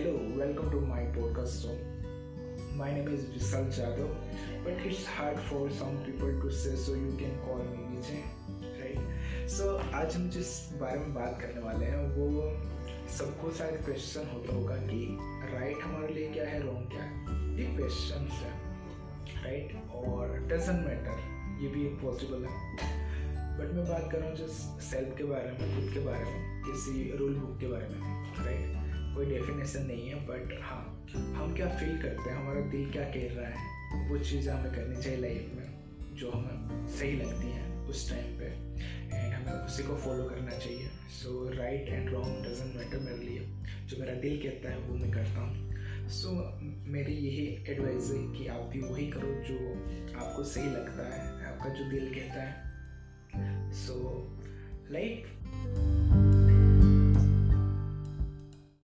Hello welcome to my podcast show my name is Vishal Jadhav, but it's hard for some people to say so you can call me Vijay, right so आज हम जिस बारे में बात करने वाले हैं वो सबको शायद क्वेश्चन होता होगा कि राइट हमारे लिए क्या है रॉन्ग क्या है? ये क्वेश्चन है राइट और डजेंट मैटर ये भी पॉसिबल है. बट मैं बात कर रहा हूँ जिस सेल्फ के बारे में खुद के बारे में किसी रूल बुक के बारे में. कोई डेफिनेशन नहीं है बट हाँ हम क्या फील करते हैं? हमारा दिल क्या कह रहा है? वो चीज़ें हमें करनी चाहिए लाइफ में जो हमें सही लगती हैं उस टाइम पे। एंड हमें उसी को फॉलो करना चाहिए। So right and wrong doesn't matter मेरे लिए। जो मेरा दिल कहता है वो मैं करता हूँ। सो so, मेरी यही एडवाइस है कि आप भी वही करो जो आपको सही लगता है आपका जो दिल कहता है। सो so, लाइफ